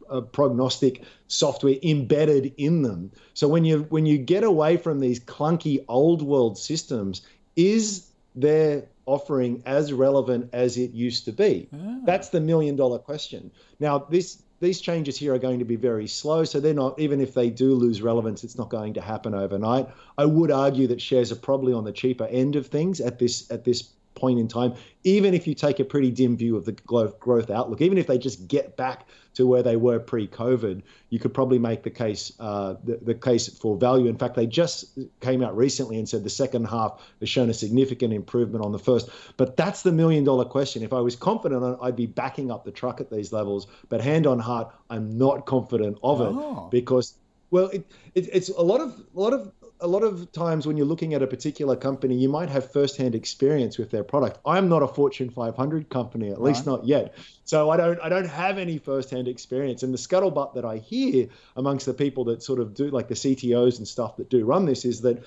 uh, prognostic software embedded in them. So when you when you get away from these clunky old world systems, is there offering as relevant as it used to be? Ah. That's the million dollar question. Now, this these changes here are going to be very slow, so they're not. Even if they do lose relevance, it's not going to happen overnight. I would argue that shares are probably on the cheaper end of things at this at this point in time, even if you take a pretty dim view of the growth outlook, even if they just get back to where they were pre-COVID, you could probably make the case uh, the, the, case for value. In fact, they just came out recently and said the second half has shown a significant improvement on the first. But that's the million dollar question. If I was confident, I'd be backing up the truck at these levels. But hand on heart, I'm not confident of it oh. because well, it, it, it's a lot of a lot of a lot of times when you're looking at a particular company, you might have firsthand experience with their product. I'm not a Fortune 500 company, at right. least not yet. So I don't I don't have any firsthand experience. And the scuttlebutt that I hear amongst the people that sort of do like the CTOs and stuff that do run this is that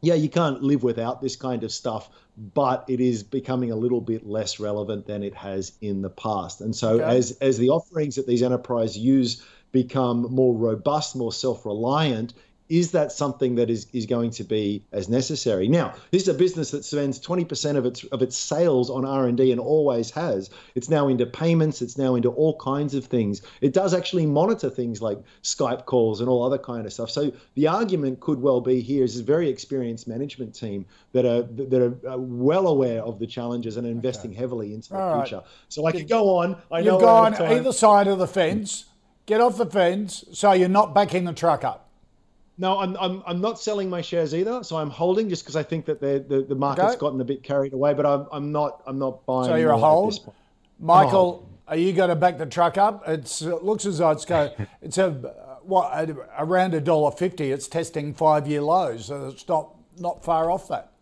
yeah, you can't live without this kind of stuff, but it is becoming a little bit less relevant than it has in the past. And so okay. as as the offerings that these enterprise use become more robust, more self-reliant, is that something that is, is going to be as necessary? Now this is a business that spends 20% of its of its sales on r&d and always has. It's now into payments. It's now into all kinds of things. It does actually monitor things like skype calls and all other kind of stuff. So the argument could well be here is a very experienced management team that are that are uh, well aware of the challenges and investing okay. heavily into the all future. Right. so i could go on. I you've gone either side of the fence. Get off the fence so you're not backing the truck up no, I'm, I'm, I'm not selling my shares either. So I'm holding just because I think that the, the market's okay. gotten a bit carried away. But I'm, I'm not I'm not buying. So you're a hold, Michael. Are you going to back the truck up? It's, it looks as though it's going. It's a what around a dollar fifty. It's testing five year lows. So it's not not far off that.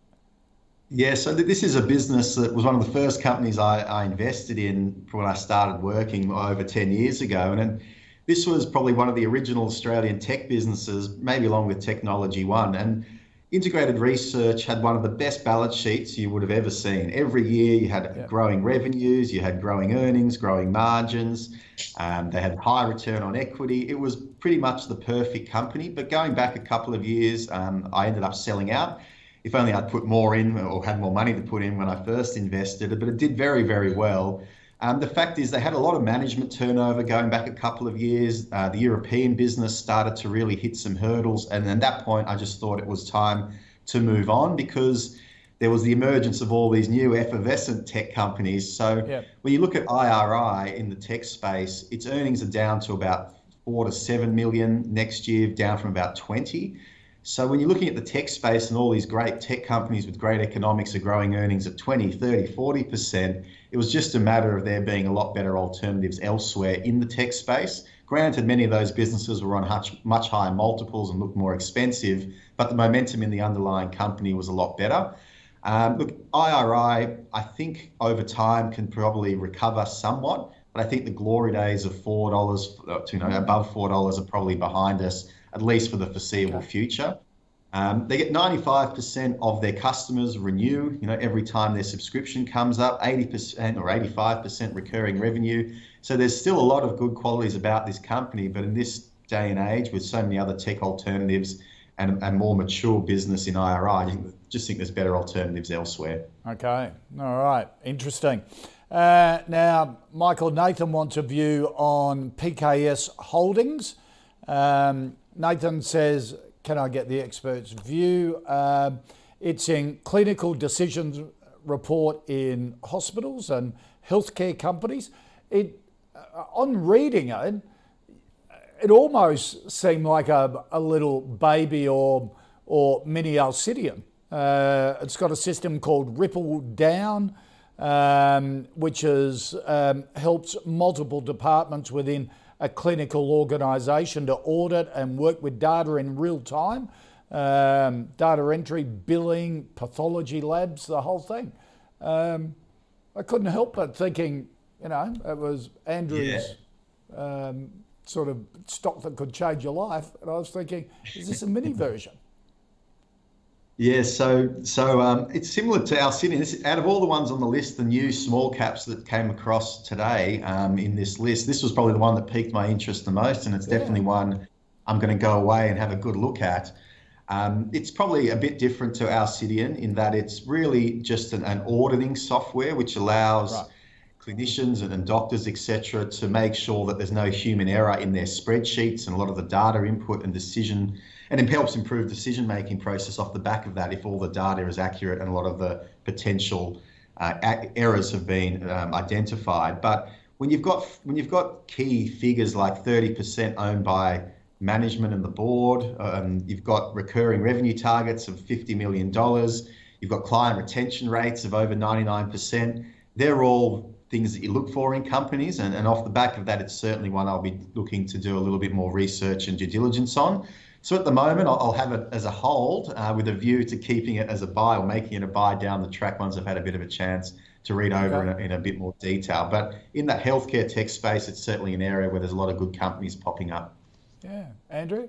Yeah, so this is a business that was one of the first companies I, I invested in when I started working over 10 years ago. And this was probably one of the original Australian tech businesses, maybe along with Technology One. And Integrated Research had one of the best balance sheets you would have ever seen. Every year you had yeah. growing revenues, you had growing earnings, growing margins. Um, they had high return on equity. It was pretty much the perfect company. But going back a couple of years, um, I ended up selling out. If only I'd put more in or had more money to put in when I first invested, but it did very, very well. Um, the fact is, they had a lot of management turnover going back a couple of years. Uh, the European business started to really hit some hurdles. And at that point, I just thought it was time to move on because there was the emergence of all these new effervescent tech companies. So when you look at IRI in the tech space, its earnings are down to about four to seven million next year, down from about 20. So when you're looking at the tech space and all these great tech companies with great economics are growing earnings at 20, 30, 40%, it was just a matter of there being a lot better alternatives elsewhere in the tech space. Granted, many of those businesses were on much, much higher multiples and looked more expensive, but the momentum in the underlying company was a lot better. Um, look, IRI, I think over time can probably recover somewhat, but I think the glory days of four dollars, uh, you know, above four dollars are probably behind us at least for the foreseeable okay. future. Um, they get 95% of their customers renew, you know, every time their subscription comes up, 80% or 85% recurring revenue. So there's still a lot of good qualities about this company, but in this day and age with so many other tech alternatives and a more mature business in IRI, I just think there's better alternatives elsewhere. Okay, all right, interesting. Uh, now, Michael Nathan wants a view on PKS Holdings. Um, Nathan says, Can I get the expert's view? Um, it's in clinical decisions report in hospitals and healthcare companies. It, uh, on reading it, it almost seemed like a, a little baby or, or mini Alcidion. Uh, it's got a system called Ripple Down, um, which has um, helps multiple departments within a clinical organisation to audit and work with data in real time. Um, data entry, billing, pathology labs, the whole thing. Um, I couldn't help but thinking, you know, it was Andrew's yeah. um, sort of stock that could change your life. And I was thinking, is this a mini version? Yeah, so so um, it's similar to Alcidion. This, out of all the ones on the list, the new small caps that came across today um, in this list, this was probably the one that piqued my interest the most, and it's yeah. definitely one I'm going to go away and have a good look at. Um, it's probably a bit different to Alcidion in that it's really just an, an auditing software which allows right. Clinicians and, and doctors, etc., to make sure that there's no human error in their spreadsheets and a lot of the data input and decision and it helps improve decision making process off the back of that if all the data is accurate and a lot of the potential uh, errors have been um, identified. But when you've got when you've got key figures like 30% owned by management and the board, um, you've got recurring revenue targets of 50 million dollars, you've got client retention rates of over 99%. They're all things that you look for in companies, and, and off the back of that, it's certainly one I'll be looking to do a little bit more research and due diligence on. So at the moment, I'll have it as a hold uh, with a view to keeping it as a buy or making it a buy down the track once I've had a bit of a chance to read over okay. in, a, in, a, bit more detail. But in that healthcare tech space, it's certainly an area where there's a lot of good companies popping up. Yeah. Andrew?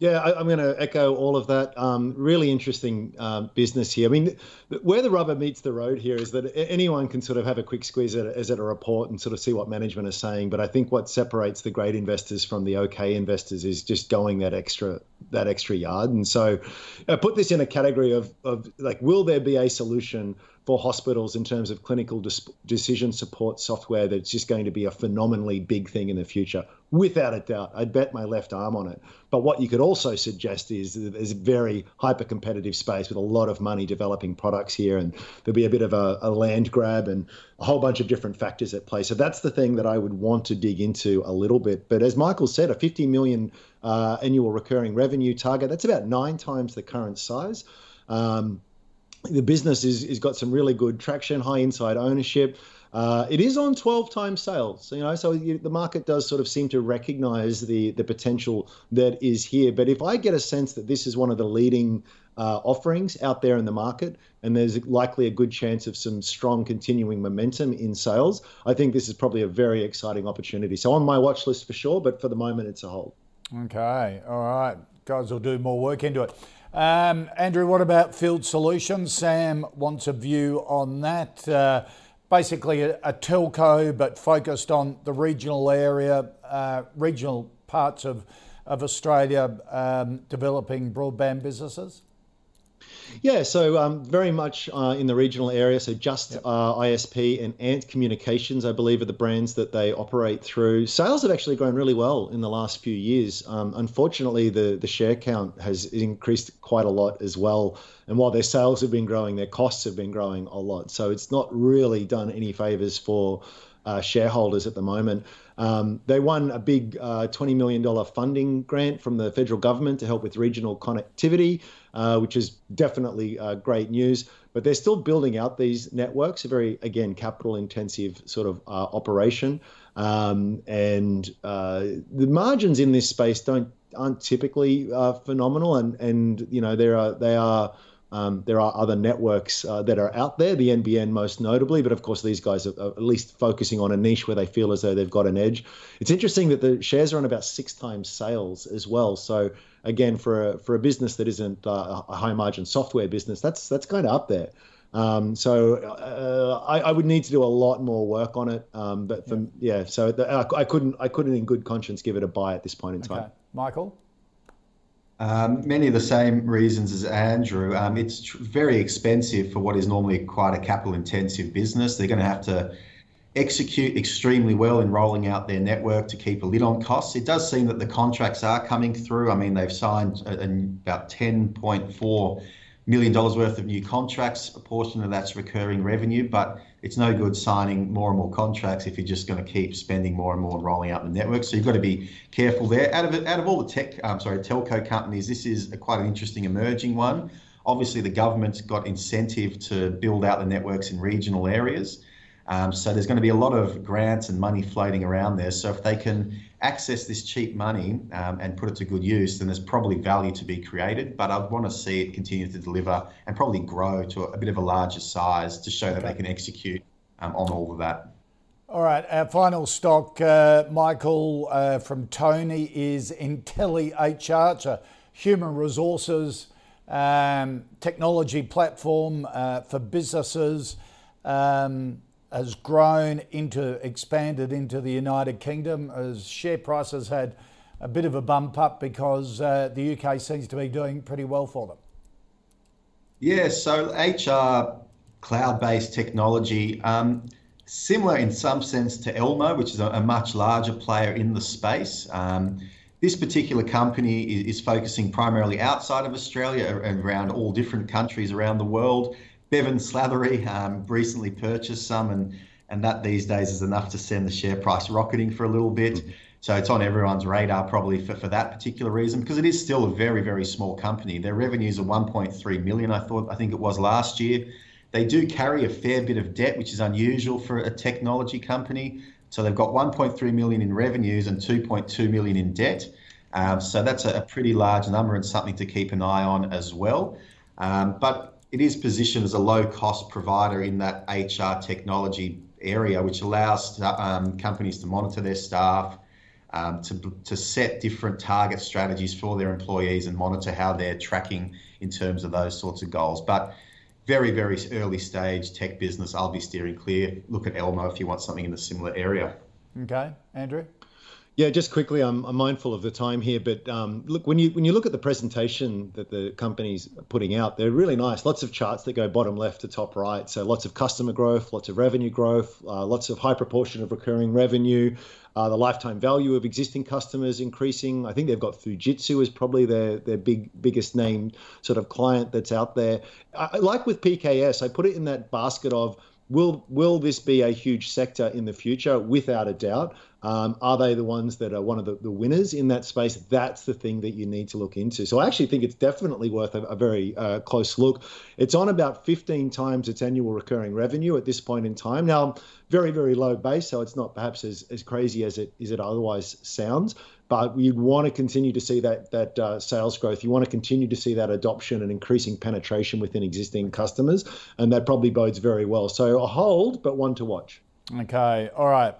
Yeah, I, am going to echo all of that. Um, really interesting um, business here. I mean, where the rubber meets the road here is that anyone can sort of have a quick squeeze at, at a report and sort of see what management is saying. But I think what separates the great investors from the okay investors is just going that extra that extra yard. And so, I put this in a category of of like, will there be a solution for hospitals in terms of clinical decision support software that's just going to be a phenomenally big thing in the future, without a doubt. I'd bet my left arm on it. But what you could also suggest is that there's a very hyper competitive space with a lot of money developing products here, and there'll be a bit of a, a land grab and a whole bunch of different factors at play. So that's the thing that I would want to dig into a little bit. But as Michael said, a 50 million uh, annual recurring revenue target, that's about nine times the current size. Um, the business is, is got some really good traction, high inside ownership. Uh, it is on 12 times sales, you know, so you, the market does sort of seem to recognize the the potential that is here. But if I get a sense that this is one of the leading uh, offerings out there in the market, and there's likely a good chance of some strong continuing momentum in sales, I think this is probably a very exciting opportunity. So on my watch list for sure, but for the moment, it's a hold. Okay, all right, guys, will do more work into it. Um, Andrew, what about Field Solutions? Sam wants a view on that. Uh, basically, a, a, telco, but focused on the regional area, uh, regional parts of, of Australia, um, developing broadband businesses. Yeah, so um, very much uh, in the regional area. So just yep. uh, ISP and Ant Communications, I believe, are the brands that they operate through. Sales have actually grown really well in the last few years. Um, unfortunately, the the share count has increased quite a lot as well. And while their sales have been growing, their costs have been growing a lot. So it's not really done any favors for uh, shareholders at the moment. Um, they won a big uh, $20 million funding grant from the federal government to help with regional connectivity, uh, which is definitely uh, great news. But they're still building out these networks, a very, again, capital intensive sort of uh, operation. Um, and uh, the margins in this space don't aren't typically uh, phenomenal. And, and, you know, there are, they are, um, there are other networks uh, that are out there, the NBN most notably, but of course these guys are, at least focusing on a niche where they feel as though they've got an edge. It's interesting that the shares are on about six times sales as well. So again, for a, for a business that isn't uh, a high margin software business, that's that's kind of up there. Um, so uh, I, I, would need to do a lot more work on it. Um, but for, yeah. yeah, so the, I, I, couldn't I couldn't in good conscience give it a buy at this point in time. Okay. Michael. Um, many of the same reasons as Andrew. Um, it's tr- very expensive for what is normally quite a capital intensive business. They're going to have to execute extremely well in rolling out their network to keep a lid on costs. It does seem that the contracts are coming through. I mean, they've signed a, a, about 10.4 million dollars worth of new contracts. A portion of that's recurring revenue, but it's no good signing more and more contracts if you're just going to keep spending more and more and rolling out the network. So you've got to be careful there. Out of out of all the tech, I'm um, sorry, telco companies, this is a, quite an interesting emerging one. Obviously, the government's got incentive to build out the networks in regional areas. Um, so there's going to be a lot of grants and money floating around there. So if they can access this cheap money um, and put it to good use, then there's probably value to be created. But I'd want to see it continue to deliver and probably grow to a, bit of a larger size to show that they can execute um, on all of that. All right, our final stock, uh, Michael, uh, from Tony is IntelliHR. It's a human resources um, technology platform uh, for businesses. Um, has grown into, expanded into the United Kingdom as share prices had a bit of a bump up because uh, the UK seems to be doing pretty well for them. Yeah, so HR cloud based technology, um, similar in some sense to Elmo, which is a, a much larger player in the space. Um, this particular company is, is, focusing primarily outside of Australia and around all different countries around the world. Bevan Slattery um, recently purchased some, and and that these days is enough to send the share price rocketing for a little bit. Mm-hmm. So it's on everyone's radar probably for, for that particular reason because it is still a very very small company. Their revenues are 1.3 million. I thought I think it was last year. They do carry a fair bit of debt, which is unusual for a technology company. So they've got 1.3 million in revenues and 2.2 million in debt. Um, so that's a, a, pretty large number and something to keep an eye on as well. Um, but it is positioned as a low cost provider in that HR technology area, which allows um, companies to monitor their staff, um, to, to set different target strategies for their employees and monitor how they're tracking in terms of those sorts of goals. But very, very early stage tech business, I'll be steering clear. Look at Elmo if you want something in a similar area. Okay, Andrew? Yeah, just quickly, I'm, I'm, mindful of the time here, but um, look when you when you look at the presentation that the company's putting out, they're really nice. Lots of charts that go bottom left to top right. So lots of customer growth, lots of revenue growth, uh, lots of high proportion of recurring revenue. Uh, the lifetime value of existing customers increasing. I think they've got Fujitsu is probably their their big biggest name sort of client that's out there. I, like with PKS, I put it in that basket of will will this be a huge sector in the future? Without a doubt. Um, are they the ones that are one of the, the, winners in that space? That's the thing that you need to look into. So I actually think it's definitely worth a, a very uh, close look. It's on about 15 times its annual recurring revenue at this point in time. Now, very, very low base, so it's not perhaps as, as crazy as it, as it otherwise sounds. But you'd want to continue to see that that uh, sales growth. You want to continue to see that adoption and increasing penetration within existing customers, and that probably bodes very well. So a hold, but one to watch. Okay, all right.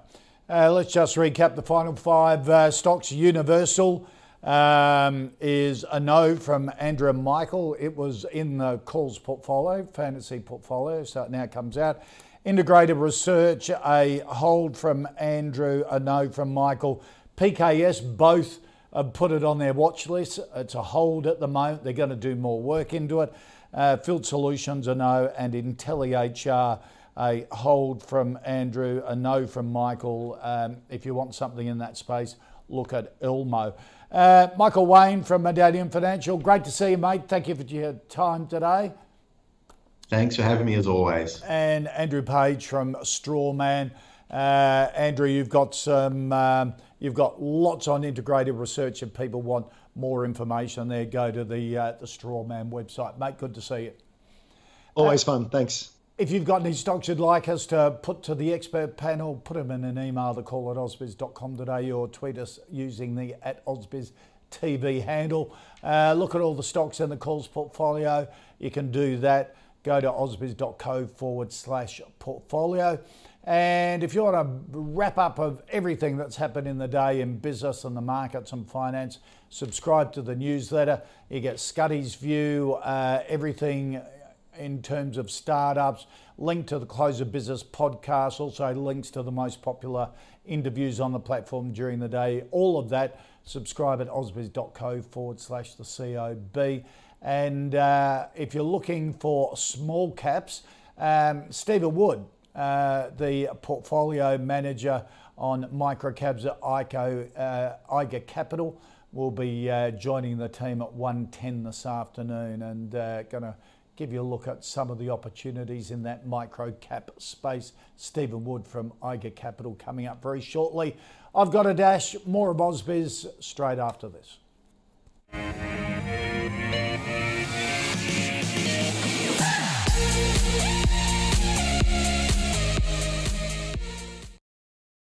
Uh, let's just recap the final five uh, stocks. Universal um, is a no from Andrew and Michael. It was in the calls portfolio, fantasy portfolio, so it now comes out. Integrated Research, a hold from Andrew, a no from Michael. PKS, both have put it on their watch list. It's a hold at the moment. They're going to do more work into it. Uh, Field Solutions, a no, and IntelliHR a hold from Andrew, a no from Michael. Um, if you want something in that space, look at Elmo. Uh, Michael Wayne from Medallion Financial, great to see you, mate. Thank you for your time today. Thanks for having me as always. And Andrew Page from Strawman. Uh, Andrew, you've got some, um, you've got lots on integrated research. If people want more information, there go to the uh, the Strawman website, mate. Good to see you. Always fun. Thanks. If you've got any stocks you'd like us to put to the expert panel, put them in an email to call at ausbiz.com.au or tweet us using the at ausbiz TV handle. Uh, look at all the stocks in the calls portfolio. You can do that. Go to ausbiz.co forward slash portfolio. And if you want a wrap up of everything that's happened in the day in business and the markets and finance, subscribe to the newsletter. You get Scuddy's view, uh, everything in terms of startups, link to the Close of Business podcast, also links to the most popular interviews on the platform during the day. All of that, subscribe at ausbiz.co forward slash the COB. And uh, if you're looking for small caps, um, Stephen Wood, uh, the portfolio manager on microcaps at ICO, uh, IGA Capital, will be uh, joining the team at 1.10 this afternoon and uh, going to give you a look at some of the opportunities in that micro cap space. Stephen Wood from IGA Capital coming up very shortly. I've got a dash, more of AusBiz straight after this.